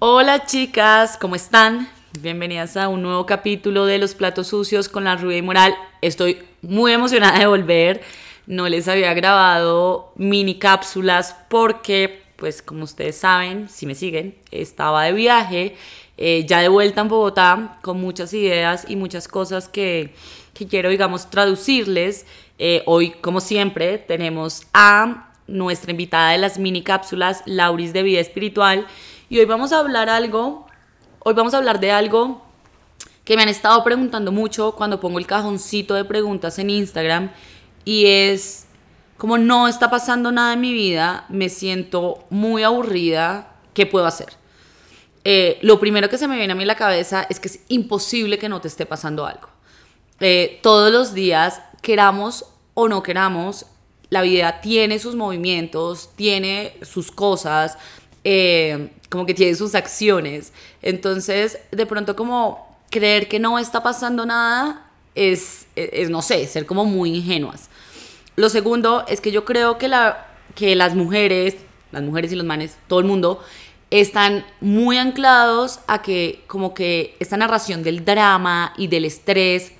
Hola chicas, ¿cómo están? Bienvenidas a un nuevo capítulo de Los Platos Sucios con la Rubia y Moral. Estoy muy emocionada de volver. No les había grabado mini cápsulas porque, pues como ustedes saben, si me siguen, estaba de viaje, eh, ya de vuelta en Bogotá, con muchas ideas y muchas cosas que, que quiero, digamos, traducirles. Eh, hoy, como siempre, tenemos a nuestra invitada de las mini cápsulas, Lauris de Vida Espiritual y hoy vamos a hablar algo, hoy vamos a hablar de algo que me han estado preguntando mucho cuando pongo el cajoncito de preguntas en Instagram y es como no está pasando nada en mi vida, me siento muy aburrida, ¿qué puedo hacer? Eh, lo primero que se me viene a mí a la cabeza es que es imposible que no te esté pasando algo. Eh, todos los días, queramos o no queramos, la vida tiene sus movimientos, tiene sus cosas, eh, como que tiene sus acciones. Entonces, de pronto como creer que no está pasando nada es, no sé, ser como muy ingenuas. Lo segundo es que yo creo que, la, que las mujeres, las mujeres y los manes, todo el mundo, están muy anclados a que como que esta narración del drama y del estrés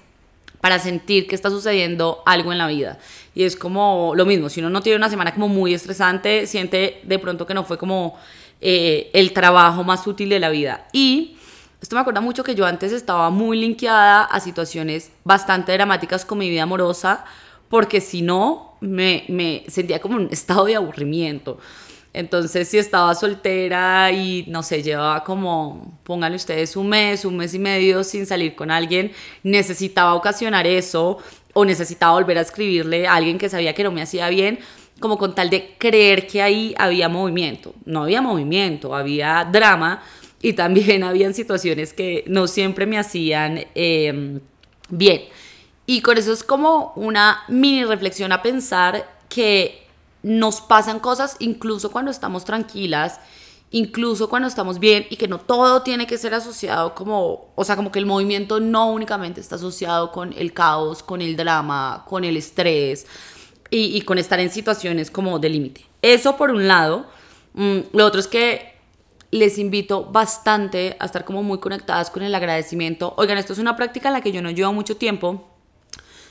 para sentir que está sucediendo algo en la vida. Y es como lo mismo, si uno no tiene una semana como muy estresante, siente de pronto que no fue como eh, el trabajo más útil de la vida. Y esto me acuerda mucho que yo antes estaba muy linkeada a situaciones bastante dramáticas con mi vida amorosa, porque si no, me, me sentía como un estado de aburrimiento. Entonces, si estaba soltera y no sé, llevaba como, pónganle ustedes un mes, un mes y medio sin salir con alguien, necesitaba ocasionar eso o necesitaba volver a escribirle a alguien que sabía que no me hacía bien como con tal de creer que ahí había movimiento. No había movimiento, había drama y también habían situaciones que no siempre me hacían em, bien. Y con eso es como una mini reflexión a pensar que nos pasan cosas incluso cuando estamos tranquilas, incluso cuando estamos bien y que no todo tiene que ser asociado como, o sea, como que el movimiento no únicamente está asociado con el caos, con el drama, con el estrés, y, con estar en situaciones como de límite. Eso por un lado. Mm, lo otro es que les invito bastante a estar como muy conectadas con el agradecimiento. Oigan, esto es una práctica en la que yo no llevo mucho tiempo,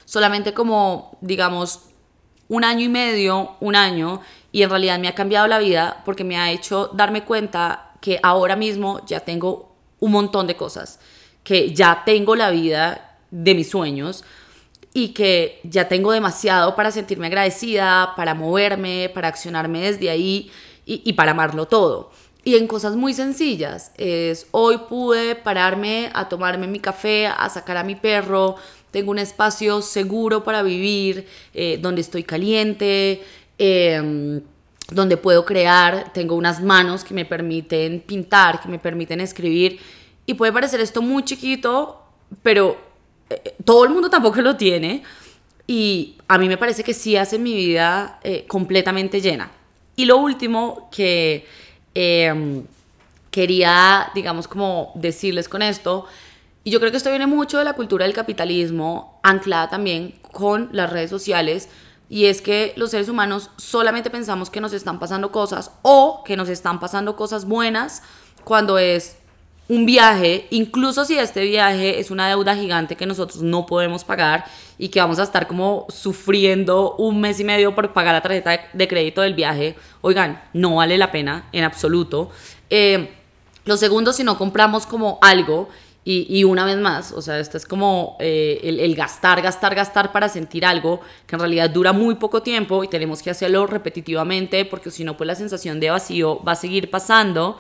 solamente como, digamos, un año y medio, un año, y en realidad me ha cambiado la vida porque me ha hecho darme cuenta que ahora mismo ya tengo un montón de cosas, que ya tengo la vida de mis sueños, y que ya tengo demasiado para sentirme agradecida, para moverme, para accionarme desde ahí y, para amarlo todo. Y en cosas muy sencillas, es hoy pude pararme a tomarme mi café, a sacar a mi perro, tengo un espacio seguro para vivir, eh, donde estoy caliente, em, donde puedo crear, tengo unas manos que me permiten pintar, que me permiten escribir. Y puede parecer esto muy chiquito, pero todo el mundo tampoco lo tiene y a mí me parece que sí hace mi vida eh, completamente llena. Y lo último que em, quería, digamos, como decirles con esto, y yo creo que esto viene mucho de la cultura del capitalismo, anclada también con las redes sociales, y es que los seres humanos solamente pensamos que nos están pasando cosas o que nos están pasando cosas buenas cuando es un viaje, incluso si este viaje es una deuda gigante que nosotros no podemos pagar y que vamos a estar como sufriendo un mes y medio por pagar la tarjeta de crédito del viaje, oigan, no vale la pena en absoluto. Eh, lo segundo, si no compramos como algo y, una vez más, o sea, esto es como eh, el, gastar, gastar, gastar para sentir algo que en realidad dura muy poco tiempo y tenemos que hacerlo repetitivamente porque si no, pues la sensación de vacío va a seguir pasando.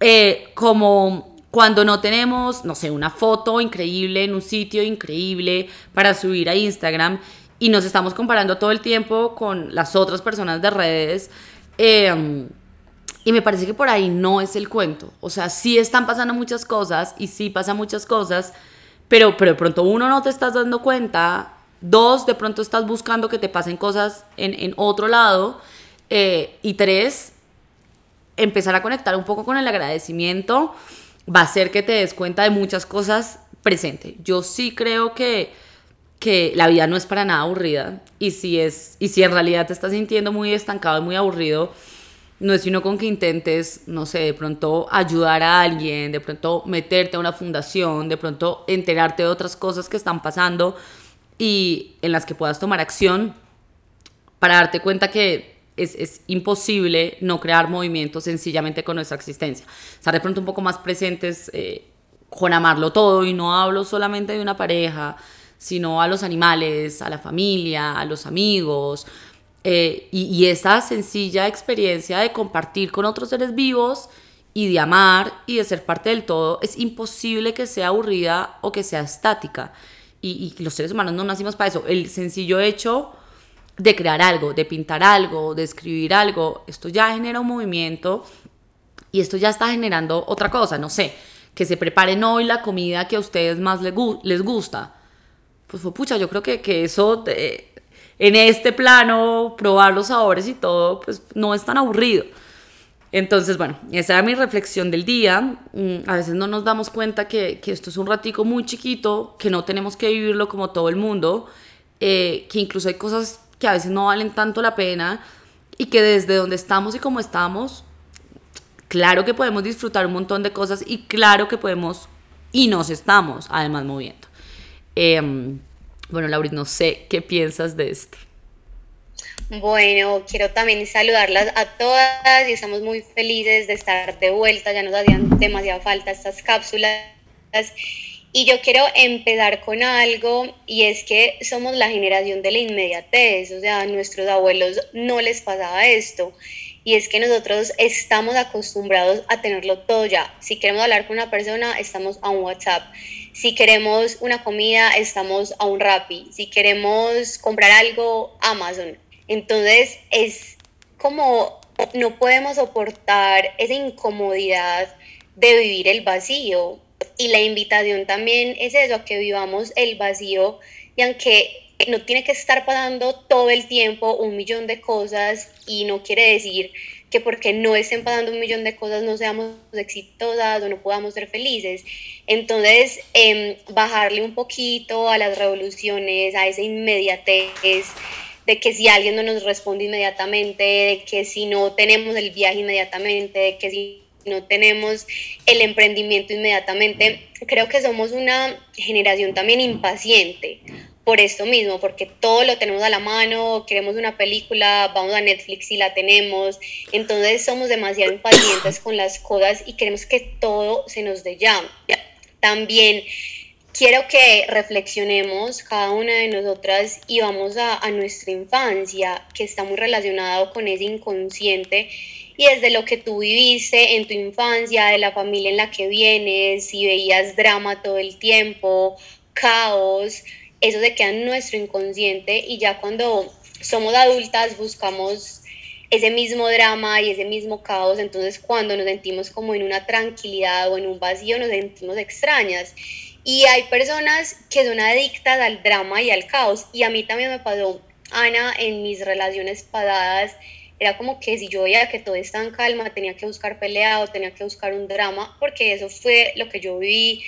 Eh, como cuando no tenemos, no sé, una foto increíble en un sitio increíble para subir a Instagram y nos estamos comparando todo el tiempo con las otras personas de redes. Em, y me parece que por ahí no es el cuento. O sea, sí están pasando muchas cosas y sí pasan muchas cosas, pero, pero de pronto uno no te estás dando cuenta. Dos, de pronto estás buscando que te pasen cosas en, en otro lado. Eh, y tres, empezar a conectar un poco con el agradecimiento va a hacer que te des cuenta de muchas cosas presente. Yo sí creo que, que la vida no es para nada aburrida y si, es, y si en realidad te estás sintiendo muy estancado y muy aburrido, no es sino con que intentes, no sé, de pronto ayudar a alguien, de pronto meterte a una fundación, de pronto enterarte de otras cosas que están pasando y en las que puedas tomar acción para darte cuenta que es, imposible no crear movimiento sencillamente con nuestra existencia. Estar de pronto un poco más presentes eh, con amarlo todo y no hablo solamente de una pareja, sino a los animales, a la familia, a los amigos, eh, y, esa sencilla experiencia de compartir con otros seres vivos y de amar y de ser parte del todo es imposible que sea aburrida o que sea estática. Y, los seres humanos no nacimos para eso. El sencillo hecho de crear algo, de pintar algo, de escribir algo, esto ya genera un movimiento y esto ya está generando otra cosa, no sé, que se preparen hoy la comida que a ustedes más les, gusta. Pues, pucha, yo creo que, que eso... De, en este plano, probar los sabores y todo, pues no es tan aburrido. Entonces, bueno, esa era mi reflexión del día. Mm, a veces no nos damos cuenta que, que esto es un ratico muy chiquito, que no tenemos que vivirlo como todo el mundo, eh, que incluso hay cosas que a veces no valen tanto la pena y que desde donde estamos y como estamos, claro que podemos disfrutar un montón de cosas y claro que podemos y nos estamos además moviendo. Eh, bueno, Lauris, no sé qué piensas de esto. Bueno, quiero también saludarlas a todas y estamos muy felices de estar de vuelta, ya nos hacían demasiada falta estas cápsulas. Y yo quiero empezar con algo y es que somos la generación de la inmediatez, o sea, a nuestros abuelos no les pasaba esto. Y es que nosotros estamos acostumbrados a tenerlo todo ya. Si queremos hablar con una persona, estamos a un WhatsApp. Si queremos una comida, estamos a un Rappi. Si queremos comprar algo, Amazon. Entonces es como no podemos soportar esa incomodidad de vivir el vacío. Y la invitación también es eso, a que vivamos el vacío y aunque no tiene que estar pasando todo el tiempo un millón de cosas y no quiere decir que porque no estén pasando un millón de cosas no seamos exitosas o no podamos ser felices. Entonces, em, bajarle un poquito a las revoluciones, a esa inmediatez de que si alguien no nos responde inmediatamente, de que si no tenemos el viaje inmediatamente, de que si no tenemos el emprendimiento inmediatamente, creo que somos una generación también impaciente por esto mismo, porque todo lo tenemos a la mano, queremos una película, vamos a Netflix y la tenemos, entonces somos demasiado impacientes con las cosas y queremos que todo se nos dé ya. También quiero que reflexionemos cada una de nosotras y vamos a, a nuestra infancia, que está muy relacionado con ese inconsciente y desde lo que tú viviste en tu infancia, de la familia en la que vienes, si veías drama todo el tiempo, caos, eso se queda en nuestro inconsciente y ya cuando somos adultas buscamos ese mismo drama y ese mismo caos, entonces cuando nos sentimos como en una tranquilidad o en un vacío nos sentimos extrañas. Y hay personas que son adictas al drama y al caos. Y a mí también me pasó, Ana, en mis relaciones pasadas, era como que si yo veía que todo estaba en calma, tenía que buscar pelea o tenía que buscar un drama, porque eso fue lo que yo viví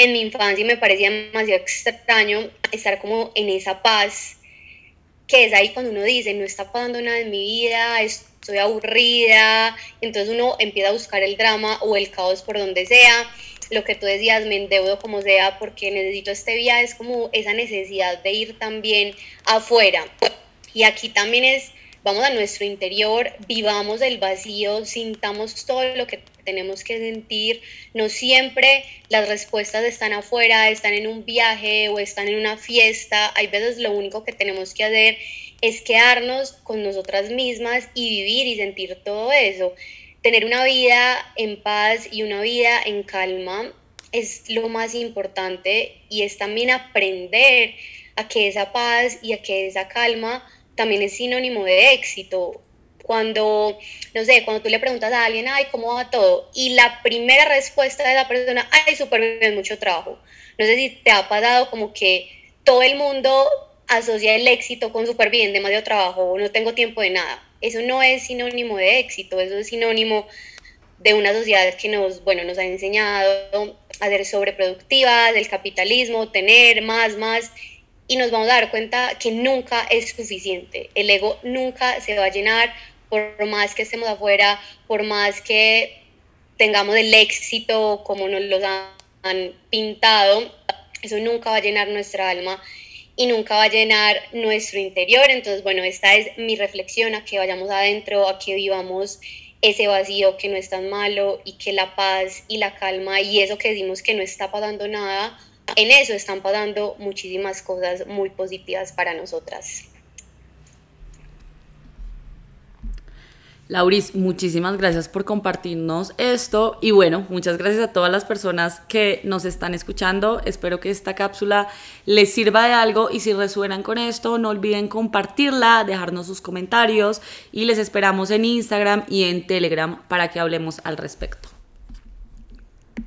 en mi infancia me parecía demasiado extraño estar como en esa paz, que es ahí cuando uno dice, no está pasando nada en mi vida, estoy aburrida, entonces uno empieza a buscar el drama o el caos por donde sea, lo que tú decías, me endeudo como sea porque necesito este viaje, es como esa necesidad de ir también afuera. Y aquí también es vamos a nuestro interior, vivamos el vacío, sintamos todo lo que tenemos que sentir. No siempre las respuestas están afuera, están en un viaje o están en una fiesta. Hay veces lo único que tenemos que hacer es quedarnos con nosotras mismas y vivir y sentir todo eso. Tener una vida en paz y una vida en calma es lo más importante y es también aprender a que esa paz y a que esa calma también es sinónimo de éxito. Cuando, no sé, cuando tú le preguntas a alguien, ay, ¿cómo va todo? Y la primera respuesta de la persona, ay, súper bien, mucho trabajo. No sé si te ha pasado como que todo el mundo asocia el éxito con súper bien, demasiado trabajo, no tengo tiempo de nada. Eso no es sinónimo de éxito, eso es sinónimo de una sociedad que nos, bueno, nos ha enseñado a ser sobreproductiva, del capitalismo, tener más, más, y nos vamos a dar cuenta que nunca es suficiente. El ego nunca se va a llenar por más que estemos afuera, por más que tengamos el éxito como nos lo han pintado, eso nunca va a llenar nuestra alma y nunca va a llenar nuestro interior. Entonces, bueno, esta es mi reflexión, a que vayamos adentro, a que vivamos ese vacío que no es tan malo y que la paz y la calma y eso que decimos que no está pasando nada, en eso están pasando muchísimas cosas muy positivas para nosotras. Lauris, muchísimas gracias por compartirnos esto y bueno, muchas gracias a todas las personas que nos están escuchando. Espero que esta cápsula les sirva de algo y si resuenan con esto, no olviden compartirla, dejarnos sus comentarios y les esperamos en Instagram y en Telegram para que hablemos al respecto.